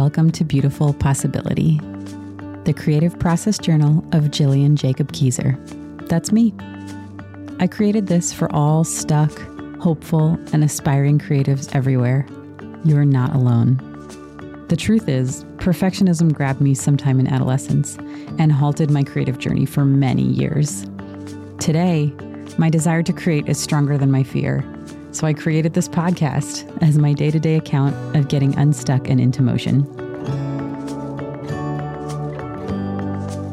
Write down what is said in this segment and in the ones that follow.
Welcome to Beautiful Possibility, the creative process journal of Gillian Jakob Kieser. That's me. I created this for all stuck, hopeful, and aspiring creatives everywhere. You are not alone. The truth is, perfectionism grabbed me sometime in adolescence and halted my creative journey for many years. Today, my desire to create is stronger than my fear so I created this podcast as my day to day account of getting unstuck and into motion.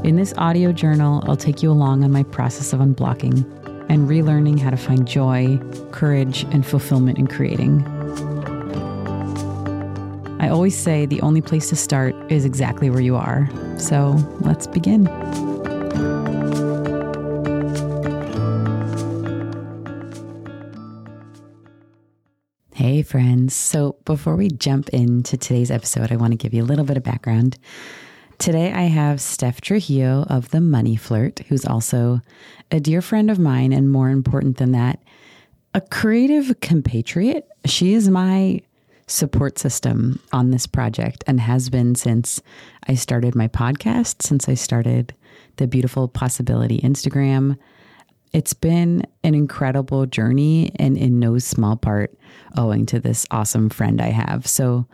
In this audio journal, I'll take you along on my process of unblocking and relearning how to find joy, courage, and fulfillment in creating. I always say the only place to start is exactly where you are. So let's begin. Friends. So, before we jump into today's episode, I want to give you a little bit of background. Today, I have Steph Trujillo of The Money Flirt, who's also a dear friend of mine, and more important than that, a creative compatriot. She is my support system on this project and has been since I started my podcast, since I started the Beautiful Possibility Instagram. It's been an incredible journey and in no small part owing to this awesome friend I have. So,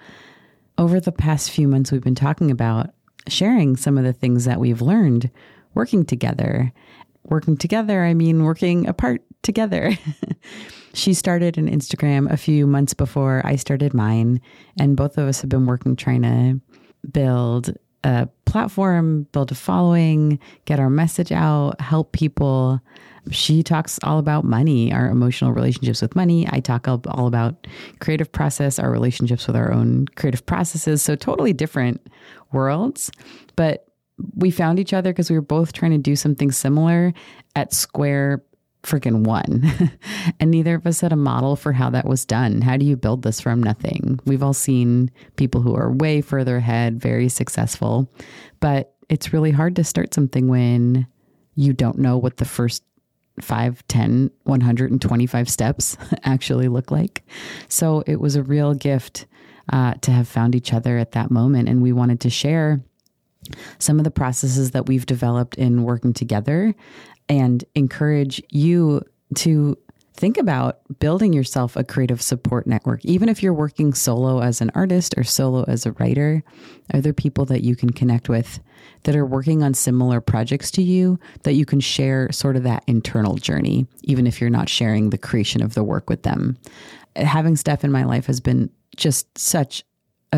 over the past few months, we've been talking about sharing some of the things that we've learned working together. Working together, I mean working apart together. she started an Instagram a few months before I started mine, and both of us have been working trying to build a platform, build a following, get our message out, help people she talks all about money, our emotional relationships with money. I talk all about creative process, our relationships with our own creative processes. So, totally different worlds. But we found each other because we were both trying to do something similar at square freaking one. and neither of us had a model for how that was done. How do you build this from nothing? We've all seen people who are way further ahead, very successful, but it's really hard to start something when you don't know what the first 5, 10, 125 steps actually look like. So it was a real gift uh, to have found each other at that moment. And we wanted to share some of the processes that we've developed in working together and encourage you to think about building yourself a creative support network. Even if you're working solo as an artist or solo as a writer, are there people that you can connect with that are working on similar projects to you that you can share sort of that internal journey, even if you're not sharing the creation of the work with them? Having Steph in my life has been just such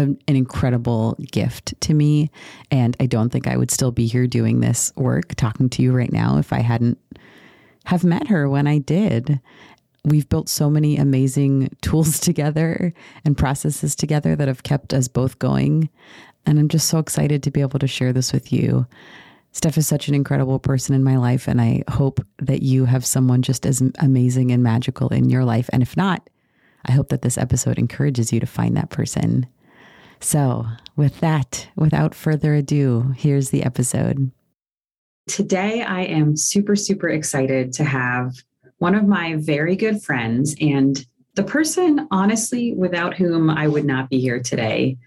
an incredible gift to me. And I don't think I would still be here doing this work, talking to you right now, if I hadn't have met her when I did. We've built so many amazing tools together and processes together that have kept us both going. And I'm just so excited to be able to share this with you. Steph is such an incredible person in my life, and I hope that you have someone just as amazing and magical in your life. And if not, I hope that this episode encourages you to find that person. So, with that, without further ado, here's the episode. Today, I am super, super excited to have one of my very good friends and the person, honestly, without whom I would not be here today.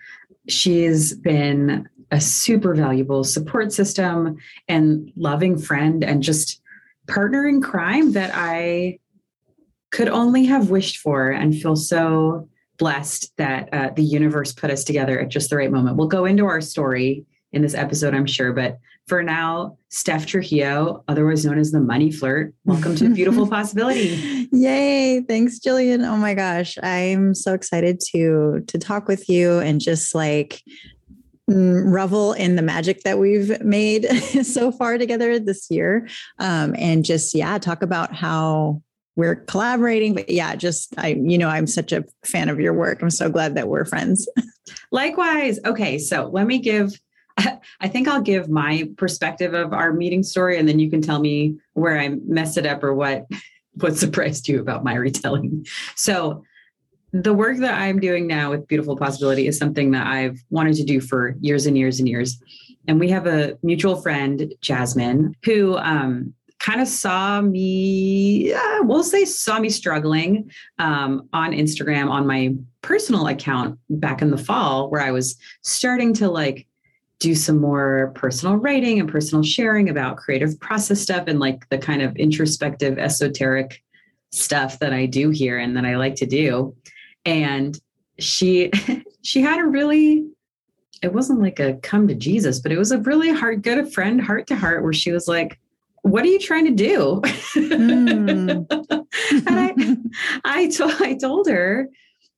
She's been a super valuable support system and loving friend and just partner in crime that I could only have wished for and feel so blessed that uh, the universe put us together at just the right moment. We'll go into our story in this episode, I'm sure, but for now, Steph Trujillo, otherwise known as the Money Flirt. Welcome to Beautiful Possibility. Yay! Thanks, Gillian. Oh my gosh, I'm so excited to to talk with you and just like mm, revel in the magic that we've made so far together this year, um, and just yeah, talk about how we're collaborating. But yeah, just I, you know, I'm such a fan of your work. I'm so glad that we're friends. Likewise. Okay, so let me give I think I'll give my perspective of our meeting story, and then you can tell me where I messed it up or what what surprised you about my retelling. So, the work that I'm doing now with Beautiful Possibility is something that I've wanted to do for years and years and years. And we have a mutual friend, Jasmine, who um, kind of saw me, uh, we'll say, saw me struggling um, on Instagram on my personal account back in the fall, where I was starting to like do some more personal writing and personal sharing about creative process stuff and like the kind of introspective, esoteric stuff that I do here and that I like to do. And she she had a really it wasn't like a come to Jesus, but it was a really hard, good friend, heart to heart, where she was like, what are you trying to do? Mm. and I, I, told, I told her,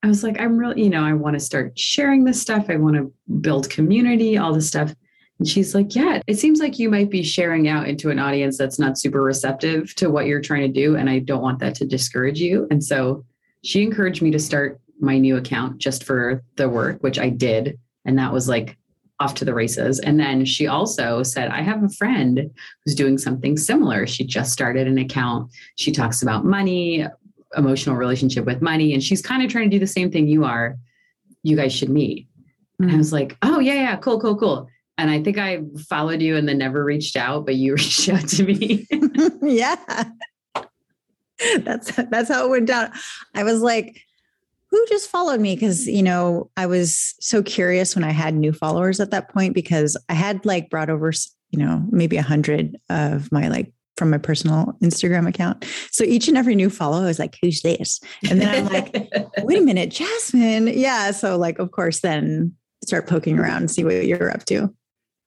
I was like, I'm really, you know, I want to start sharing this stuff. I want to build community, all this stuff. And she's like, Yeah, it seems like you might be sharing out into an audience that's not super receptive to what you're trying to do. And I don't want that to discourage you. And so she encouraged me to start my new account just for the work, which I did. And that was like off to the races. And then she also said, I have a friend who's doing something similar. She just started an account. She talks about money, emotional relationship with money, and she's kind of trying to do the same thing you are. You guys should meet. Mm-hmm. And I was like, oh, yeah, yeah, cool, cool, cool. And I think I followed you and then never reached out, but you reached out to me. yeah. That's that's how it went down. I was like, who just followed me? Because you know i was so curious when i had new followers at that point because i had like brought over you know maybe a hundred of my like from my personal instagram account. So each and every new follow i was like who's this? And then i'm like wait a minute jasmine. Yeah so like of course then start poking around and see what you're up to.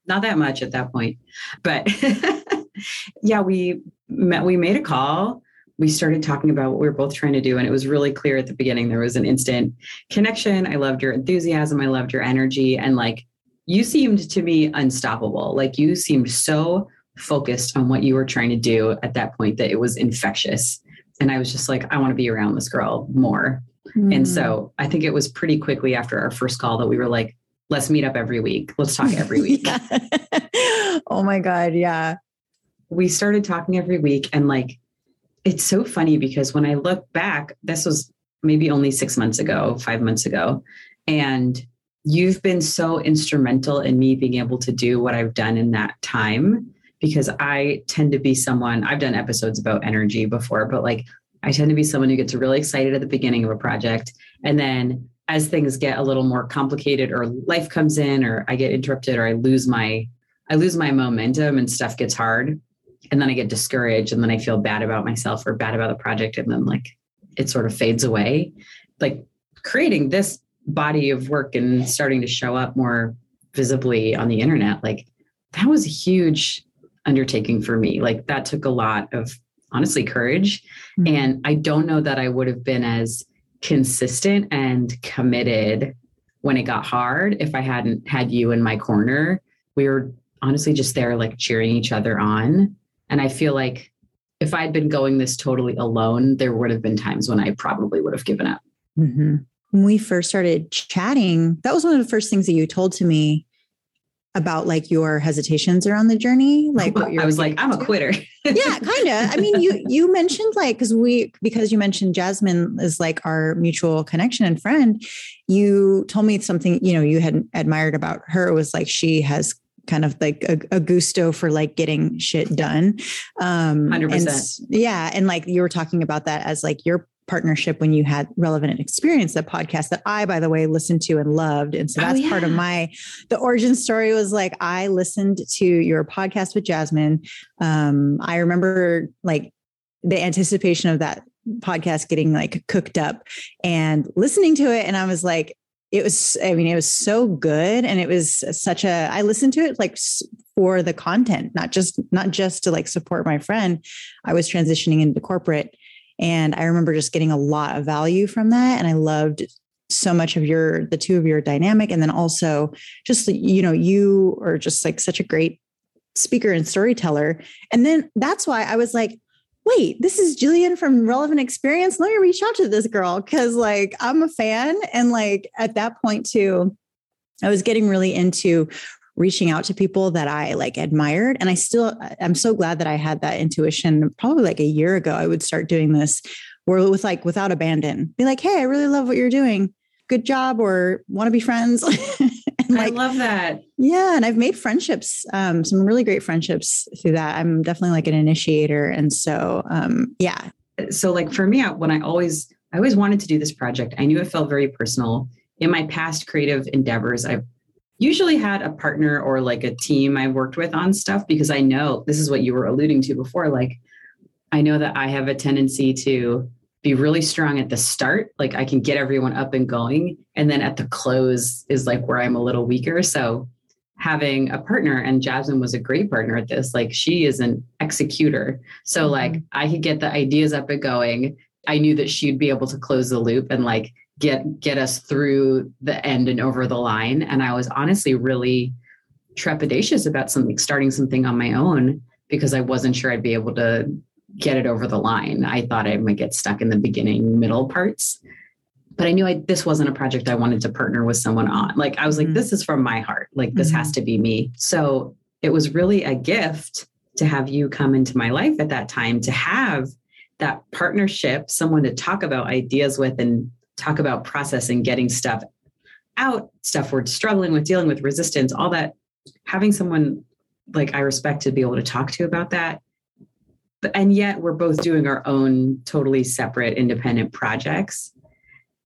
Not that much at that point but yeah we met we made a call we started talking about what we were both trying to do and it was really clear at the beginning there was an instant connection. I loved your enthusiasm. I loved your energy. And like you seemed to be unstoppable. Like you seemed so focused on what you were trying to do at that point that it was infectious. And i was just like i want to be around this girl more. Mm. and so i think it was pretty quickly after our first call that we were like let's meet up every week. Let's talk every week. Oh my god yeah. We started talking every week and like it's so funny because when I look back, this was maybe only six months ago, five months ago, and you've been so instrumental in me being able to do what I've done in that time because I tend to be someone, I've done episodes about energy before, but like I tend to be someone who gets really excited at the beginning of a project. And then as things get a little more complicated or life comes in or I get interrupted or I lose my I lose my momentum and stuff gets hard, and then I get discouraged and then I feel bad about myself or bad about the project and then like it sort of fades away. Like creating this body of work and starting to show up more visibly on the internet, like that was a huge undertaking for me. Like that took a lot of honestly courage. Mm-hmm. And I don't know that I would have been as consistent and committed when it got hard if I hadn't had you in my corner. We were honestly just there like cheering each other on and I feel like if I'd been going this totally alone, there would have been times when I probably would have given up. Mm-hmm. When we first started chatting, that was one of the first things that you told to me about like your hesitations around the journey like i was like i'm a quitter yeah kind of i mean you you mentioned like because we because you mentioned jasmine is like our mutual connection and friend you told me something you know you had admired about her was like she has kind of like a, a, gusto for like getting shit done. Um, 100%. And, yeah. And like you were talking about that as like your partnership when you had relevant experience that podcast that i by the way listened to and loved and so oh, that's oh, yeah. part of my the origin story was like i listened to your podcast with jasmine um i remember like the anticipation of that podcast getting like cooked up and listening to it and i was like it was i mean it was so good and it was such a i listened to it like for the content not just not just to like support my friend. I was transitioning into corporate and i remember just getting a lot of value from that and i loved so much of your the two of your dynamic and then also just you know you are just like such a great speaker and storyteller. And then that's why i was like wait, this is Gillian from Relevant Experience. Let me reach out to this girl because, like, I'm a fan. And, like, at that point, too, I was getting really into reaching out to people that I like admired. And I still, I'm so glad that I had that intuition probably like a year ago. I would start doing this where with like without abandon, be like, hey, I really love what you're doing. Good job, or want to be friends. like, I love that. Yeah. And I've made friendships, um, some really great friendships through that. I'm definitely like an initiator. And so, um, yeah. So like for me, when I always, I always wanted to do this project, I knew it felt very personal. In my past creative endeavors, I've usually had a partner or like a team I've worked with on stuff because I know this is what you were alluding to before. Like, I know that I have a tendency to be really strong at the start. Like, I can get everyone up and going. And then at the close is like where I'm a little weaker. So, having a partner, and Jasmine was a great partner at this, like, she is an executor. So, mm-hmm. like, I could get the ideas up and going. I knew that she'd be able to close the loop and like get get us through the end and over the line and i was honestly really trepidatious about something starting something on my own because i wasn't sure i'd be able to get it over the line i thought i might get stuck in the beginning middle parts but i knew I, this wasn't a project i wanted to partner with someone on like i was like mm-hmm. this is from my heart like this mm-hmm. has to be me so it was really a gift to have you come into my life at that time to have that partnership someone to talk about ideas with and talk about processing, getting stuff out, stuff we're struggling with, dealing with resistance, all that. Having someone like I respect to be able to talk to about that. And yet we're both doing our own totally separate independent projects.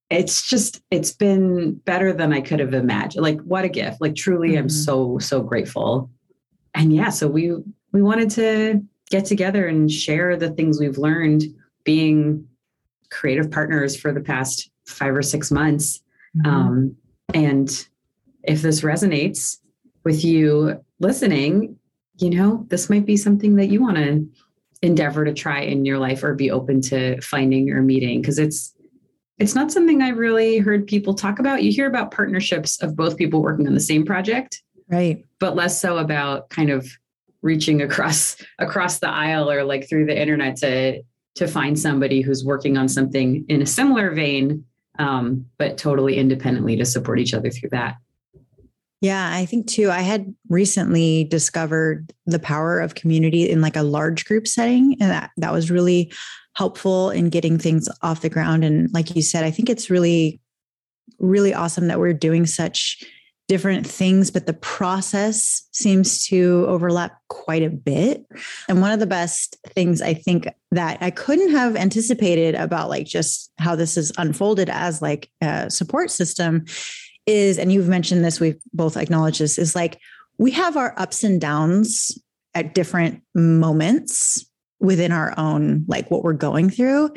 It's just, it's been better than I could have imagined. Like, what a gift. Like, truly, mm-hmm. I'm so, so grateful. And yeah, so we, we wanted to get together and share the things we've learned being creative partners for the past five or six months. Mm-hmm. Um, and if this resonates with you listening, you know, this might be something that you want to endeavor to try in your life or be open to finding or meeting because it's it's not something I really heard people talk about. You hear about partnerships of both people working on the same project. Right. But less so about kind of reaching across across the aisle or like through the internet to to find somebody who's working on something in a similar vein um, but totally independently to support each other through that. Yeah, I think too. I had recently discovered the power of community in like a large group setting, and that that was really helpful in getting things off the ground. And like you said, I think it's really, really awesome that we're doing such different things, but the process seems to overlap quite a bit. And one of the best things I think that I couldn't have anticipated about like just how this is unfolded as like a support system is, and you've mentioned this, we've both acknowledged this, is like we have our ups and downs at different moments within our own, like what we're going through.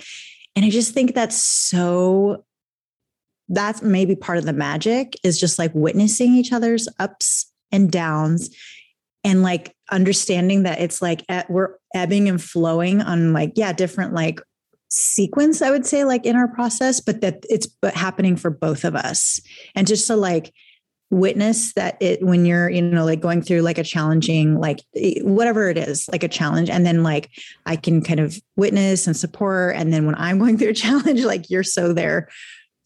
And I just think that's so that's maybe part of the magic is just like witnessing each other's ups and downs and like understanding that it's like we're ebbing and flowing on like yeah different like sequence i would say like in our process but that it's happening for both of us. And just to like witness that it when you're you know like going through like a challenging like whatever it is like a challenge and then like i can kind of witness and support and then when i'm going through a challenge like you're so there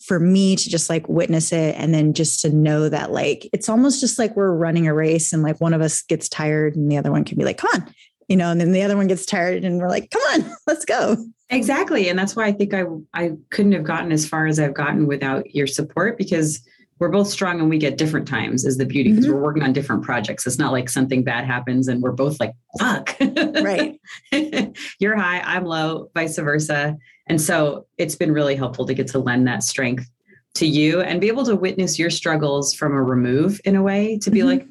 for me to just like witness it and then just to know that like it's almost just like we're running a race and like one of us gets tired and the other one can be like come on you know and then the other one gets tired and we're like come on let's go. Exactly and that's why i think i i couldn't have gotten as far as i've gotten without your support because we're both strong and we get different times is the beauty because mm-hmm. we're working on different projects. It's not like something bad happens and we're both like fuck. Right. You're high i'm low vice versa. And so it's been really helpful to get to lend that strength to you and be able to witness your struggles from a remove in a way to be mm-hmm. like,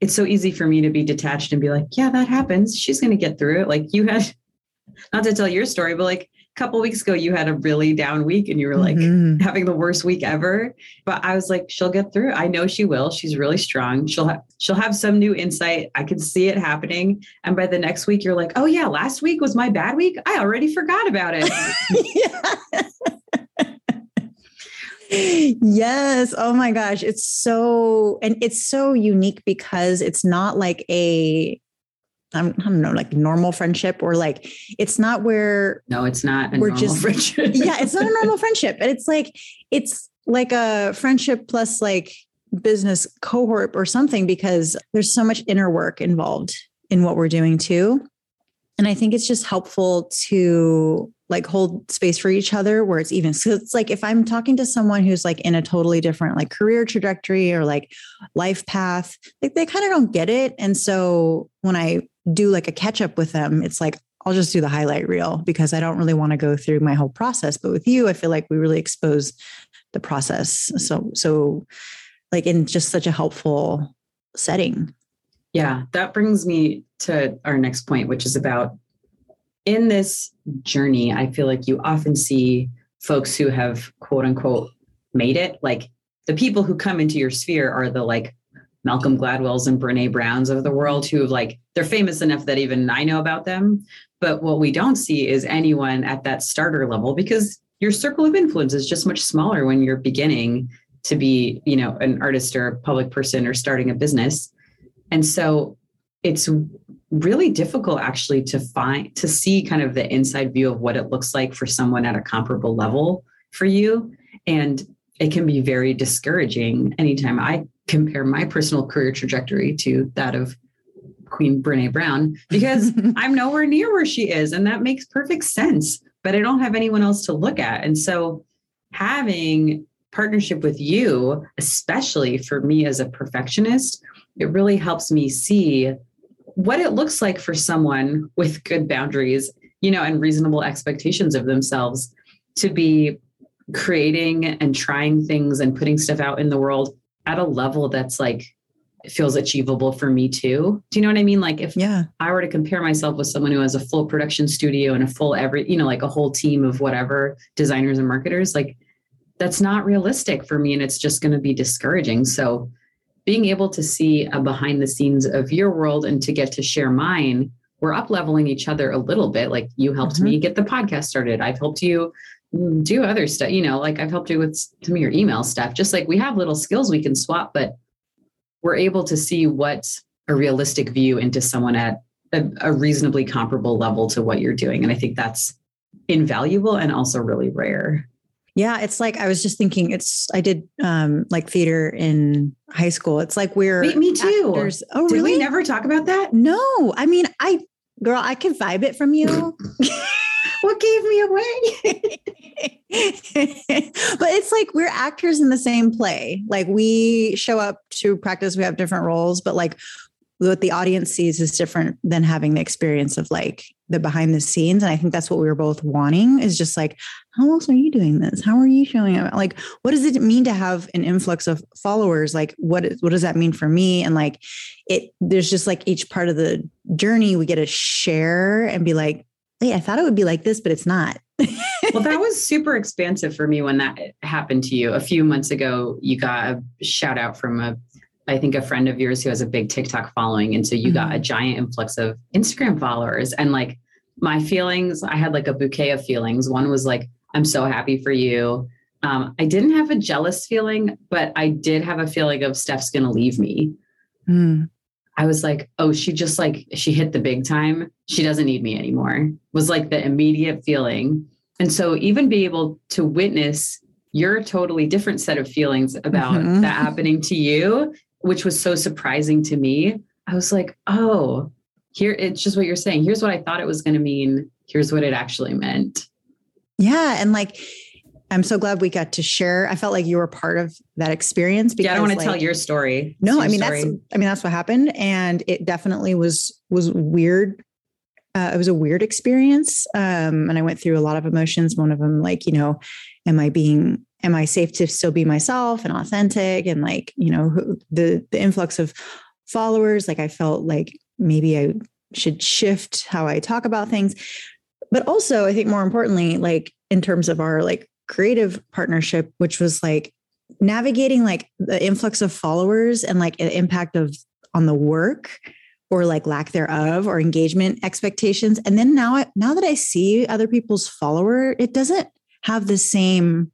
it's so easy for me to be detached and be like, yeah, that happens. She's going to get through it. Like you had, not to tell your story, but like a couple weeks ago you had a really down week and you were like mm-hmm. having the worst week ever. But i was like she'll get through. I know she will. She's really strong. She'll have she'll have some new insight. I can see it happening. And by the next week you're like oh yeah last week was my bad week. I already forgot about it yes oh my gosh it's so and it's so unique because it's not like a I don't know, like normal friendship or like it's not where no, it's not we're just friendship. yeah, it's not a normal friendship. And it's like it's like a friendship plus like business cohort or something because there's so much inner work involved in what we're doing too. And I think it's just helpful to like hold space for each other where it's even so it's like if i'm talking to someone who's like in a totally different like career trajectory or like life path like they kind of don't get it. And so when i do like a catch up with them it's like i'll just do the highlight reel because i don't really want to go through my whole process. But with you i feel like we really expose the process. So so like in just such a helpful setting. Yeah that brings me to our next point which is about in this journey, I feel like you often see folks who have quote unquote made it. Like the people who come into your sphere are the like Malcolm Gladwell's and Brene Brown's of the world who have like they're famous enough that even I know about them. But what we don't see is anyone at that starter level because your circle of influence is just much smaller when you're beginning to be, you know, an artist or a public person or starting a business. And so it's really difficult actually to find to see kind of the inside view of what it looks like for someone at a comparable level for you. And it can be very discouraging anytime i compare my personal career trajectory to that of queen brene brown because i'm nowhere near where she is and that makes perfect sense but i don't have anyone else to look at. And so having partnership with you especially for me as a perfectionist it really helps me see what it looks like for someone with good boundaries, you know, and reasonable expectations of themselves to be creating and trying things and putting stuff out in the world at a level that's like feels achievable for me too. Do you know what I mean? Like if yeah. I were to compare myself with someone who has a full production studio and a full every, you know, like a whole team of whatever designers and marketers, like that's not realistic for me and it's just going to be discouraging. So being able to see a behind the scenes of your world and to get to share mine, we're up leveling each other a little bit. Like you helped mm-hmm. me get the podcast started. I've helped you do other stuff, you know, like I've helped you with some of your email stuff. Just like we have little skills we can swap, but we're able to see what's a realistic view into someone at a, a reasonably comparable level to what you're doing. And I think that's invaluable and also really rare. Yeah, it's like I was just thinking. It's I did um like theater in high school. It's like we're Wait, me too. Actors. Oh, did really? we never talk about that? No, I mean, I girl, I can vibe it from you. what gave me away? but it's like we're actors in the same play. Like we show up to practice, we have different roles, but like what the audience sees is different than having the experience of like the behind the scenes. And i think that's what we were both wanting is just like how else are you doing this? How are you showing up? Like what does it mean to have an influx of followers? Like what what does that mean for me? And like it there's just like each part of the journey we get to share and be like hey i thought it would be like this but it's not. Well that was super expansive for me when that happened to you. A few months ago you got a shout out from a I think a friend of yours who has a big TikTok following. And so you mm-hmm. got a mm-hmm. giant influx of Instagram followers. And like my feelings, I had like a bouquet of feelings. One was like, I'm so happy for you. Um, I didn't have a jealous feeling, but I did have a feeling of Steph's going to leave me. Mm. I was like, oh, she just like, she hit the big time. She doesn't need me anymore, was like the immediate feeling. And so even be able to witness your totally different set of feelings about mm-hmm. that happening to you which was so surprising to me. I was like, oh, here, it's just what you're saying. Here's what I thought it was going to mean. Here's what it actually meant. Yeah. And like, I'm so glad we got to share. I felt like you were part of that experience. Because, yeah, I don't want to like, tell your story. No, your I mean story. that's. I mean that's what happened, and it definitely was was weird. Uh, it was a weird experience, um, and I went through a lot of emotions. One of them, like you know, am I being am I safe to still be myself and authentic? And like, you know, the the influx of followers, like I felt like maybe I should shift how I talk about things. But also, I think more importantly, like in terms of our like creative partnership, which was like navigating like the influx of followers and like an impact of on the work or like lack thereof or engagement expectations and then now I, now that i see other people's follower it doesn't have the same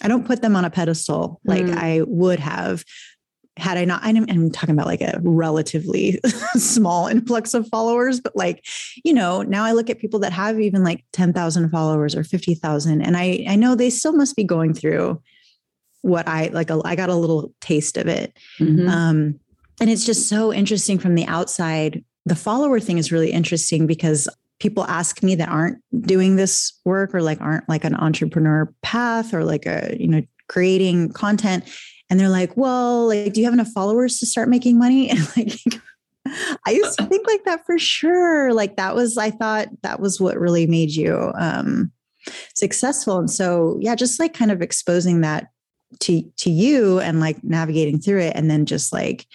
I don't put them on a pedestal like mm. I would have had I not. I'm, I'm talking about like a relatively small influx of followers, but like, you know, now I look at people that have even like 10,000 followers or 50,000, and I, I know they still must be going through what I like. A, I got a little taste of it. Mm-hmm. Um, and it's just so interesting from the outside. The follower thing is really interesting because people ask me that aren't doing this work or like aren't like an entrepreneur path or like a, you know, creating content. And they're like, well, like, do you have enough followers to start making money? And like, I used to think like that for sure. Like that was, I thought that was what really made you um, successful. And so, yeah, just like kind of exposing that to to you and like navigating through it, and then just like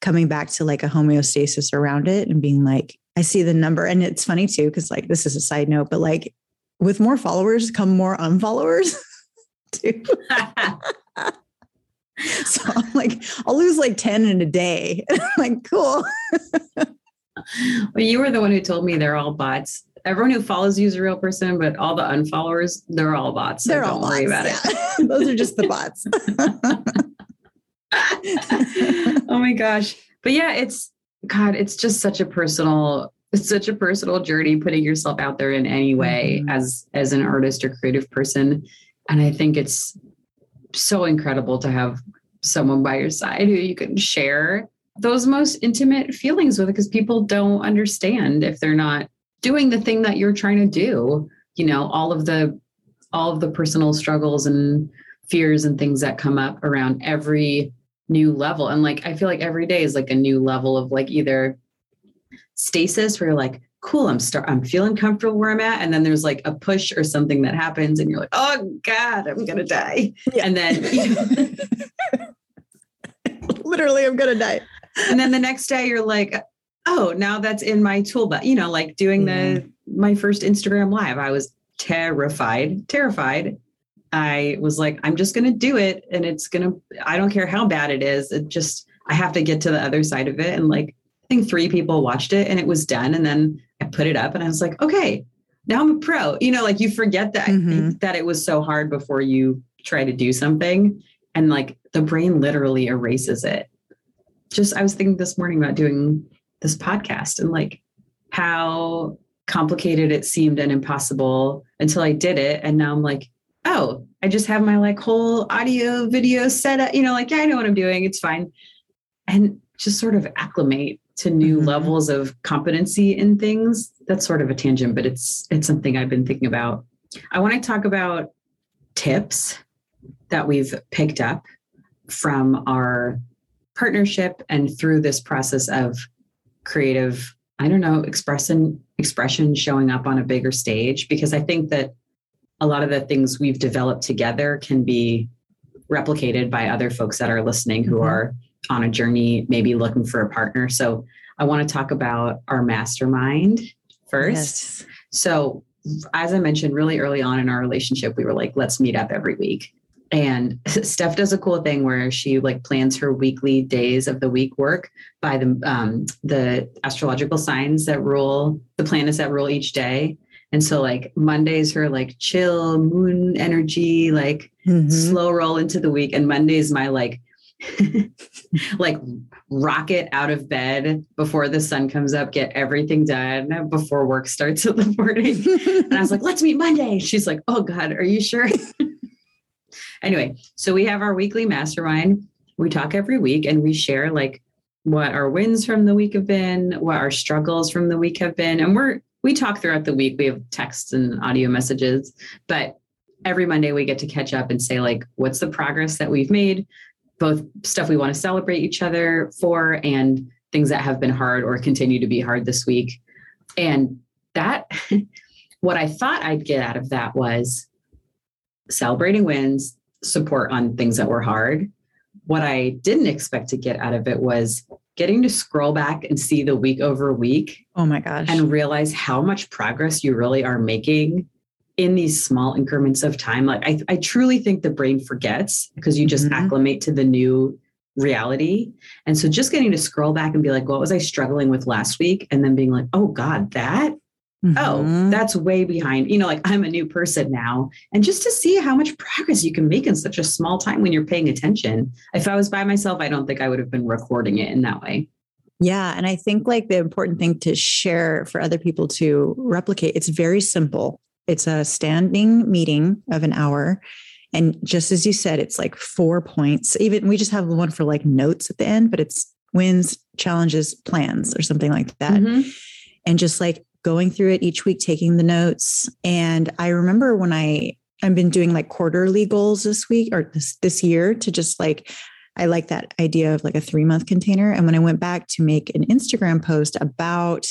coming back to like a homeostasis around it and being like, I see the number. And it's funny too, because like this is a side note, but like with more followers come more unfollowers too. so I'm like, I'll lose like 10 in a day. Like, cool. well, you were the one who told me they're all bots. Everyone who follows you is a real person, but all the unfollowers, they're all bots. So They're don't all worry bots, about yeah. Those are just the bots. oh my gosh. But yeah, it's God, it's just such a personal, it's such a personal journey putting yourself out there in any way Mhm. as as an artist or creative person. And I think it's so incredible to have someone by your side who you can share those most intimate feelings with because people don't understand if they're not doing the thing that you're trying to do you know all of the all of the personal struggles and fears and things that come up around every new level. And like i feel like every day is like a new level of like either stasis where you're like cool i'm start i'm feeling comfortable where i'm at. And then there's like a push or something that happens and you're like oh god i'm gonna die. Yeah. and then you know, Literally, I'm gonna die. and then the next day you're like oh now that's in my tool but you know like doing the my first instagram live. I was terrified terrified i was like i'm just gonna do it and it's gonna i don't care how bad it is it just i have to get to the other side of it and like i think three people watched it and it was done and then i put it up and i was like okay now i'm a pro you know like you forget that Mhm. that it was so hard before you try to do something and like the brain literally erases it just I was thinking this morning about doing this podcast and like how complicated it seemed and impossible until I did it. And now I'm like, oh, I just have my like whole audio video set up, you know, like, yeah, I know what I'm doing. It's fine. And just sort of acclimate to new Mhm. levels of competency in things. That's sort of a tangent, but it's it's something I've been thinking about. I want to talk about tips that we've picked up from our partnership and through this process of creative i don't know expression expression showing up on a bigger stage because i think that a lot of the things we've developed together can be replicated by other folks that are listening who Mhm. are on a journey maybe looking for a partner so i want to talk about our mastermind first Yes. so, as I mentioned really early on in our relationship, we were like, let's meet up every week. And Steph does a cool thing where she like plans her weekly days of the week work by the um, the astrological signs that rule the planets that rule each day. And so like Monday's her like chill moon energy, like Mhm. slow roll into the week. And Monday's my like like rocket out of bed before the sun comes up, get everything done before work starts in the morning. And I was like, let's meet Monday. She's like, oh God, are you sure? anyway, so we have our weekly mastermind. We talk every week and we share like what our wins from the week have been, what our struggles from the week have been. And we're we talk throughout the week. We have texts and audio messages, but every Monday we get to catch up and say like what's the progress that we've made, both stuff we want to celebrate each other for and things that have been hard or continue to be hard this week. And that what I thought I'd get out of that was celebrating wins, support on things that were hard. What I didn't expect to get out of it was getting to scroll back and see the week over week Oh my gosh. and realize how much progress you really are making in these small increments of time. Like I, I truly think the brain forgets because you just Mhm. acclimate to the new reality. And so just getting to scroll back and be like, what was I struggling with last week? And then being like, oh God, that oh, Mhm. that's way behind. You know, like I'm a new person now. And just to see how much progress you can make in such a small time when you're paying attention. If I was by myself, I don't think I would have been recording it in that way. Yeah. And I think like the important thing to share for other people to replicate, it's very simple. It's a standing meeting of an hour. And just as you said, it's like four points. Even we just have one for like notes at the end, but it's wins, challenges, plans, or something like that. Mhm. And just like going through it each week, taking the notes. And I remember when I I've been doing like quarterly goals this week or this this year to just like I like that idea of like a three month container. And when I went back to make an Instagram post about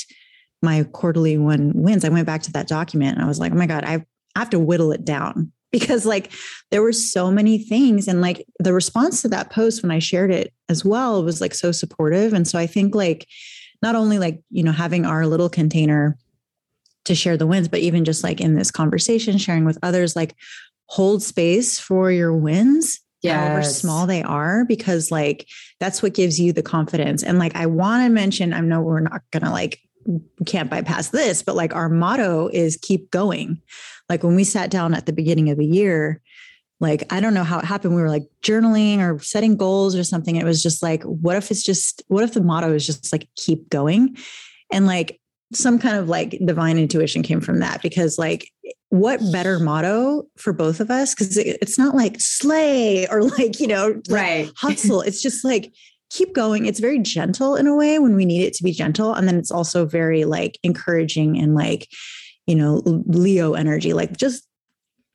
my quarterly one wins, I went back to that document and I was like, oh my God, I have to whittle it down because like there were so many things. And like the response to that post when I shared it as well was like so supportive. And so I think like not only like, you know, having our little container to share the wins, but even just like in this conversation, sharing with others, like hold space for your wins yes. however small they are, because like that's what gives you the confidence. And like I want to mention, I know we're not gonna like can't bypass this, but like our motto is keep going. Like when we sat down at the beginning of the year, like I don't know how it happened. We were like journaling or setting goals or something. It was just like, what if it's just, what if the motto is just like keep going? And like some kind of like divine intuition came from that because like what better motto for both of us because it's not like slay or like you know like right hustle it's just like keep going it's very gentle in a way when we need it to be gentle and then it's also very like encouraging and like you know leo energy like just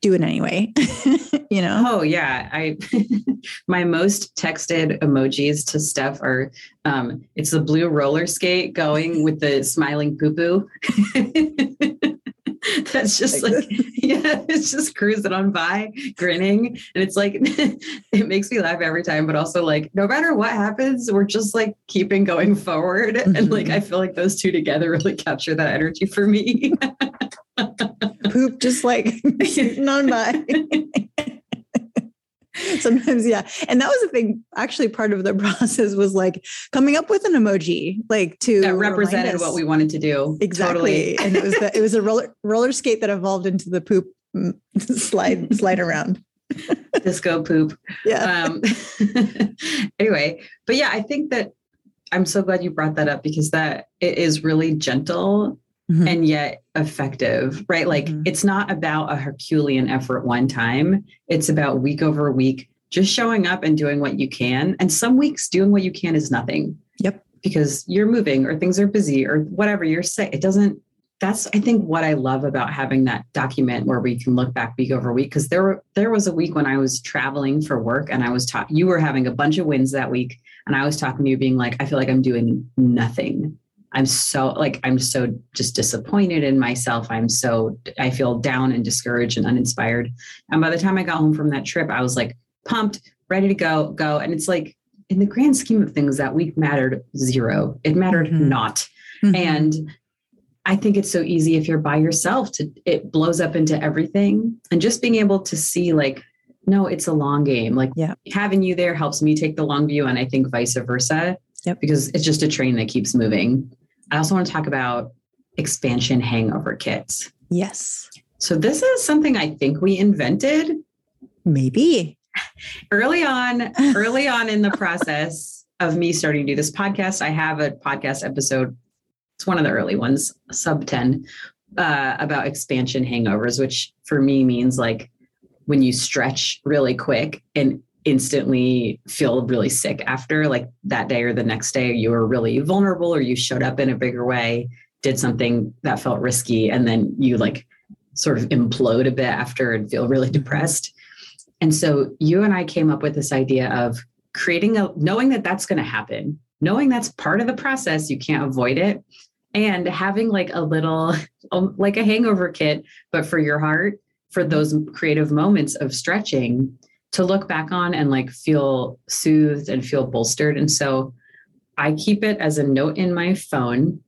do it anyway you know? Oh yeah. I my most texted emojis to steph are um it's the blue roller skate going with the smiling poo poo that's just like, yeah, it's just cruising on by, grinning. And it's like, it makes me laugh every time, but also like, no matter what happens, we're just like keeping going forward. Mm-hmm. And like, I feel like those two together really capture that energy for me. Poop just like on by sometimes yeah. And that was a big actually part of the process was like coming up with an emoji like to that represented what we wanted to do. Exactly. Totally. and it was the, it was a roller roller skate that evolved into the poop mm, slide slide around. Disco poop. Yeah. Um, anyway but yeah i think that i'm so glad you brought that up because that it is really gentle mm-hmm. and yet effective, right? Like mm-hmm. it's not about a Herculean effort one time, it's about week over week, just showing up and doing what you can. And some weeks doing what you can is nothing. Yep. Because you're moving or things are busy or whatever you're sick. It doesn't that's I think what I love about having that document where we can look back week over week because there were there was a week when I was traveling for work and I was taught you were having a bunch of wins that week and I was talking to you being like I feel like I'm doing nothing I'm so like I'm so just disappointed in myself. I'm so I feel down and discouraged and uninspired. And by the time I got home from that trip, I was like pumped, ready to go, go. And it's like in the grand scheme of things, that week mattered zero. It mattered mm-hmm. not. Mm-hmm. And I think it's so easy if you're by yourself to it blows up into everything. And just being able to see like, no, it's a long game. Like yeah. having you there helps me take the long view. And I think vice versa. Yep. Because it's just a train that keeps moving. I also want to talk about expansion hangover kits. Yes. So this is something I think we invented. Maybe. Early on, early on in the process of me starting to do this podcast, I have a podcast episode. It's one of the early ones, sub 10, uh, about expansion hangovers, which for me means like when you stretch really quick and instantly feel really sick after like that day or the next day you were really vulnerable or you showed up in a bigger way did something that felt risky and then you like sort of implode a bit after and feel really mm-hmm. depressed and so you and i came up with this idea of creating a knowing that that's going to happen knowing that's part of the process you can't avoid it and having like a little um, like a hangover kit but for your heart for those creative moments of stretching to look back on and like feel soothed and feel bolstered. And so I keep it as a note in my phone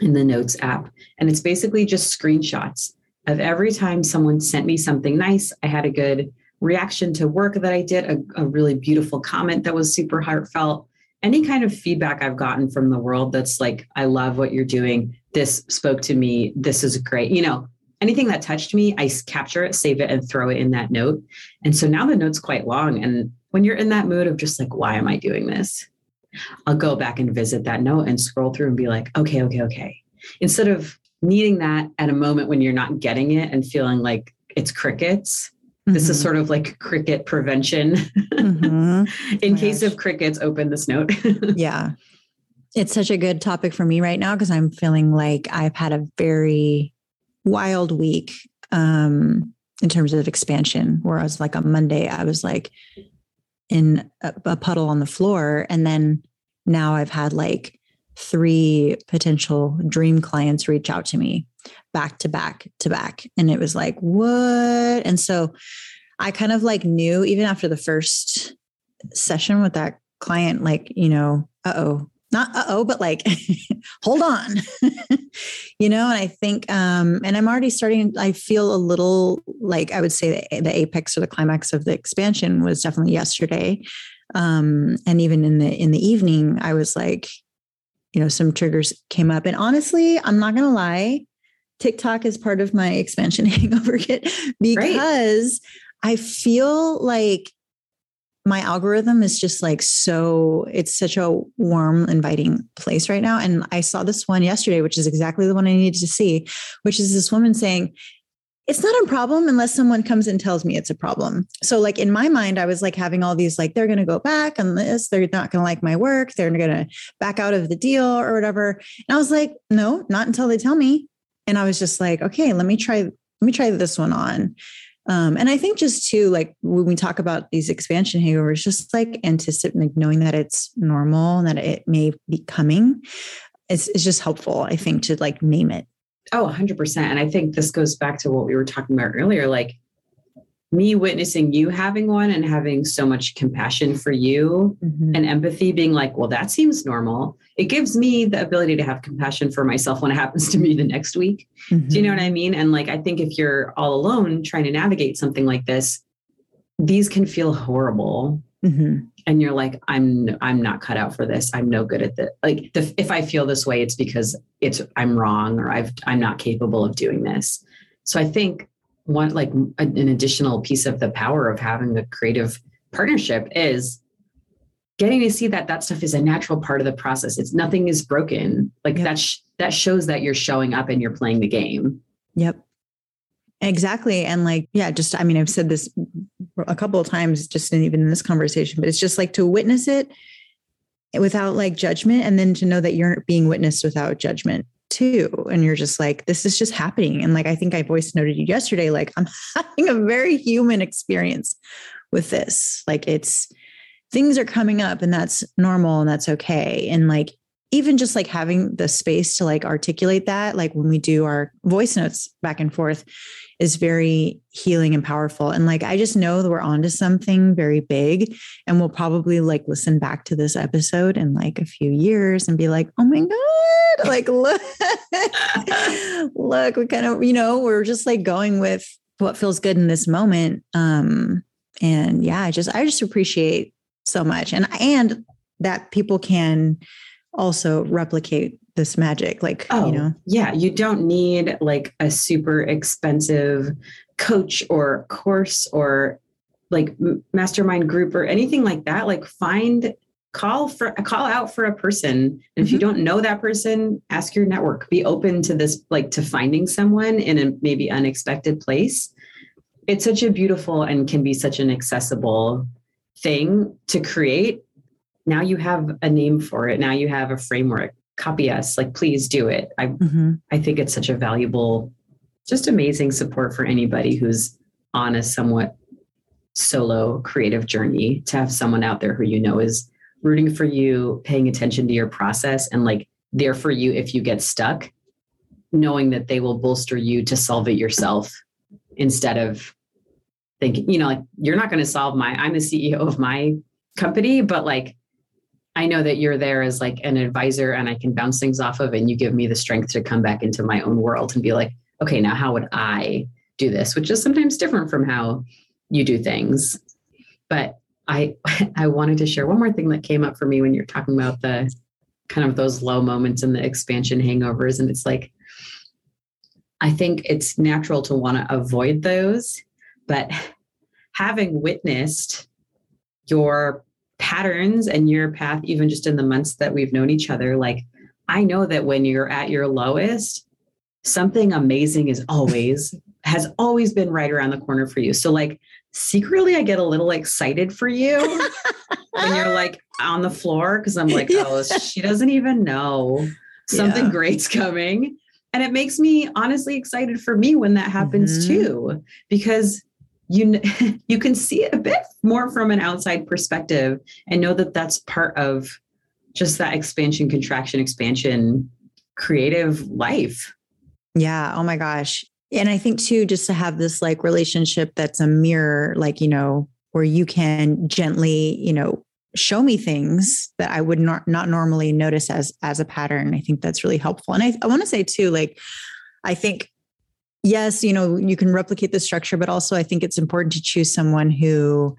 in the notes app. And it's basically just screenshots of every time someone sent me something nice. I had a good reaction to work that I did, a, a really beautiful comment that was super heartfelt. Any kind of feedback I've gotten from the world that's like, I love what you're doing. This spoke to me. This is great. You know, anything that touched me, I capture it, save it, and throw it in that note. And so now the note's quite long. And when you're in that mood of just like, why am I doing this? I'll go back and visit that note and scroll through and be like, okay, okay, okay. Instead of needing that at a moment when you're not getting it and feeling like it's crickets. Mm-hmm. This is mm-hmm. sort of like cricket prevention. Mm-hmm. in right. case of crickets, open this note. yeah. it's such a good topic for me right now because I'm feeling like I've had a very wild week um, in terms of expansion. where I was like on Monday, I was like in a, a puddle on the floor. And then now I've had like three potential dream clients reach out to me back to back to back. And it was like, what? And so I kind of like knew even after the first session with that client, like, you know, uh oh, not uh oh, but like, hold on, you know. And I think, um, and I'm already starting. I feel a little like I would say the, apex or the climax of the expansion was definitely yesterday, um, and even in the in the evening, I was like, you know, some triggers came up, and honestly, I'm not gonna lie, TikTok is part of my expansion hangover kit because Great. I feel like my algorithm is just like so it's such a warm inviting place right now. And i saw this one yesterday which is exactly the one i needed to see which is this woman saying it's not a problem unless someone comes and tells me it's a problem. So like in my mind i was like having all these like they're going to go back on this they're not going to like my work they're going to back out of the deal or whatever. And i was like no not until they tell me. And i was just like okay let me try let me try this one on um, and I think just too, like when we talk about these expansion hangovers, just like anticipating, like knowing that it's normal and that it may be coming, it's, it's just helpful, I think, to like name it. Oh, 100%. And I think this goes back to what we were talking about earlier. Like me witnessing you having one and having so much compassion for you mm-hmm. and empathy being like well that seems normal it gives me the ability to have compassion for myself when it happens to me the next week mm-hmm. do you know what i mean and like i think if you're all alone trying to navigate something like this these can feel horrible mm-hmm. and you're like i'm i'm not cut out for this i'm no good at this like the, if i feel this way it's because it's i'm wrong or i've i'm not capable of doing this so i think one like an additional piece of the power of having a creative partnership is getting to see that that stuff is a natural part of the process. It's nothing is broken. Like yep. that sh- that shows that you're showing up and you're playing the game. Yep. Exactly. And like yeah just i mean i've said this a couple of times just in, even in this conversation but it's just like to witness it without like judgment and then to know that you're being witnessed without judgment too. And you're just like this is just happening. And like i think i voice noted you yesterday like i'm having a very human experience with this. Like it's things are coming up and that's normal and that's okay. And like even just like having the space to like articulate that like when we do our voice notes back and forth is very healing and powerful. And like, I just know that we're onto something very big. And we'll probably like listen back to this episode in like a few years and be like, oh my God, like, look, look, we kind of, you know, we're just like going with what feels good in this moment. Um, and yeah, I just, I just appreciate so much. And, and that people can also replicate this magic like oh, you know? yeah you don't need like a super expensive coach or course or like mastermind group or anything like that. Like find call for call out for a person. And mm-hmm. if you mm-hmm. don't know that person ask your network. Be open to this like to finding someone in a maybe unexpected place. It's such a beautiful and can be such an accessible thing to create. Now you have a name for it. Now you have a framework copy us like please do it i mm-hmm. i think it's such a valuable just amazing support for anybody who's on a somewhat solo creative journey to have someone out there who you know is rooting for you paying attention to your process and like there for you if you get stuck knowing that they will bolster you to solve it yourself instead of thinking you know like you're not going to solve my i'm the ceo of my company but like I know that you're there as like an advisor and I can bounce things off of, and you give me the strength to come back into my own world and be like, okay, now how would I do this? Which is sometimes different from how you do things. But I I wanted to share one more thing that came up for me when you're talking about the kind of those low moments and the expansion hangovers. And it's like, I think it's natural to want to avoid those, but having witnessed your patterns and your path, even just in the months that we've known each other, like I know that when you're at your lowest, something amazing is always has always been right around the corner for you. So like secretly I get a little excited for you when you're like on the floor because I'm like, oh, she doesn't even know something yeah. great's coming. And it makes me honestly excited for me when that happens mm-hmm. too, because you you can see it a bit more from an outside perspective and know that that's part of just that expansion, contraction, expansion, creative life. Yeah. Oh my gosh. And I think too, just to have this like relationship that's a mirror, like, you know, where you can gently, you know, show me things that I would not not normally notice as as a pattern. I think that's really helpful. And I, I want to say too, like, I think yes, you know, you can replicate the structure, but also I think it's important to choose someone who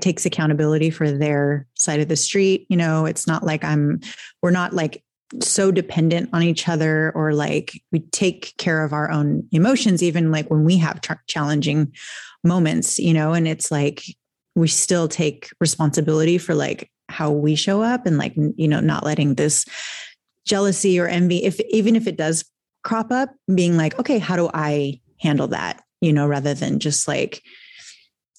takes accountability for their side of the street. You know, it's not like I'm we're not like so dependent on each other or like we take care of our own emotions even like when we have ch- challenging moments you know and it's like we still take responsibility for like how we show up and like you know not letting this jealousy or envy if even if it does crop up being like okay how do i handle that you know rather than just like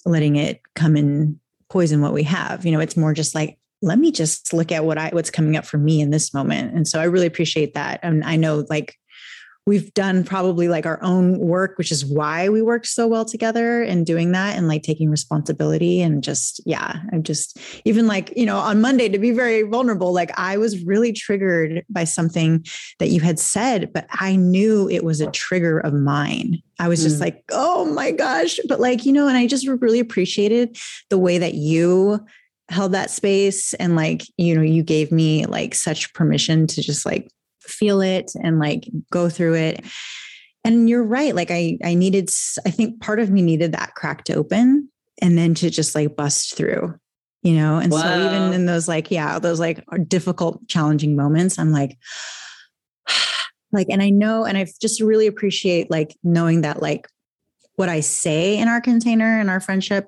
letting it come and poison what we have you know it's more just like let me just look at what I what's coming up for me in this moment. And so I really appreciate that. And I know like we've done probably like our own work, which is why we worked so well together and doing that and like taking responsibility and just, yeah, I'm just even like, you know, on Monday to be very vulnerable, like I was really triggered by something that you had said, but I knew it was a trigger of mine. I was just mm. like, oh my gosh. But like, you know, and I just really appreciated the way that you held that space and like you know you gave me like such permission to just like feel it and like go through it and you're right like i i needed i think part of me needed that crack to open and then to just like bust through you know and wow. so even in those like yeah those like difficult challenging moments i'm like like and i know and i just really appreciate like knowing that like what i say in our container and our friendship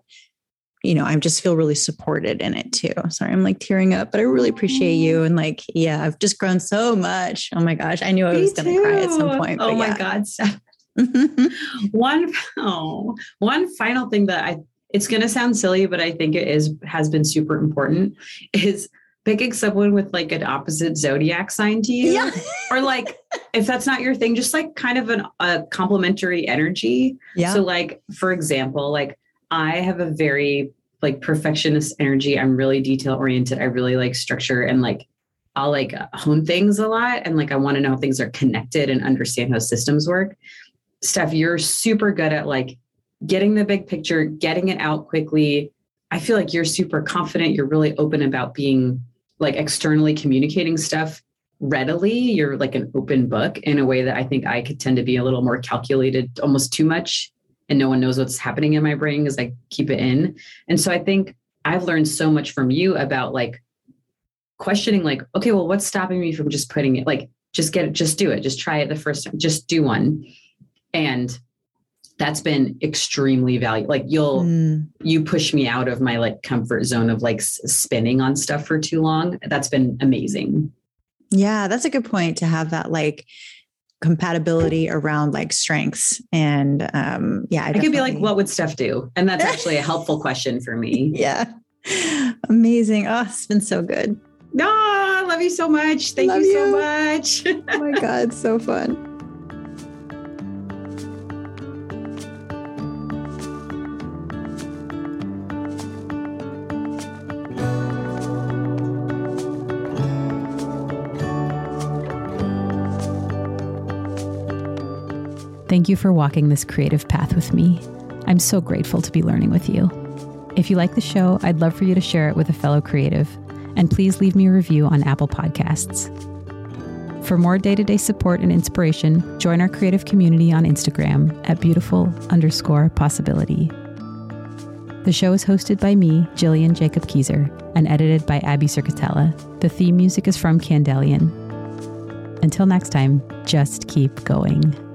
you know, I just feel really supported in it too. Sorry, I'm like tearing up, but I really appreciate you. Mm. And like, yeah, I've just grown so much. Oh my gosh. I knew I was going to cry at some point. Oh my yeah. God. one, oh, one final thing that I, it's going to sound silly, but I think it is, has been super important is picking someone with like an opposite zodiac sign to you yeah. or like if that's not your thing just like kind of an, a complementary energy yeah so like for example like I have a very like perfectionist energy. I'm really detail oriented. I really like structure and like I'll like hone things a lot and like I want to know how things are connected and understand how systems work. Steph, you're super good at like getting the big picture, getting it out quickly. I feel like you're super confident. You're really open about being like externally communicating stuff readily. You're like an open book in a way that I think I could tend to be a little more calculated, almost too much and no one knows what's happening in my brain because I keep it in. And so I think I've learned so much from you about like questioning, like, okay, well, what's stopping me from just putting it, like, just get it, just do it, just try it the first time, just do one. And that's been extremely valuable. Like you'll, mm. you push me out of my like comfort zone of like spinning on stuff for too long. That's been amazing. Yeah, that's a good point to have that like compatibility around like strengths and um yeah I, I could be like what would Steph do? And that's actually a helpful question for me. Yeah. Amazing. Oh it's been so good. No oh, I love you so much. Thank you, you so much. Oh my god so fun Thank you for walking this creative path with me. I'm so grateful to be learning with you. If you like the show, I'd love for you to share it with a fellow creative, and please leave me a review on Apple Podcasts. For more day to day support and inspiration, join our creative community on Instagram at beautiful underscore possibility. The show is hosted by me, Gillian Jakob Kieser, and edited by Abby Circatella. The theme music is from Candelian. Until next time, just keep going.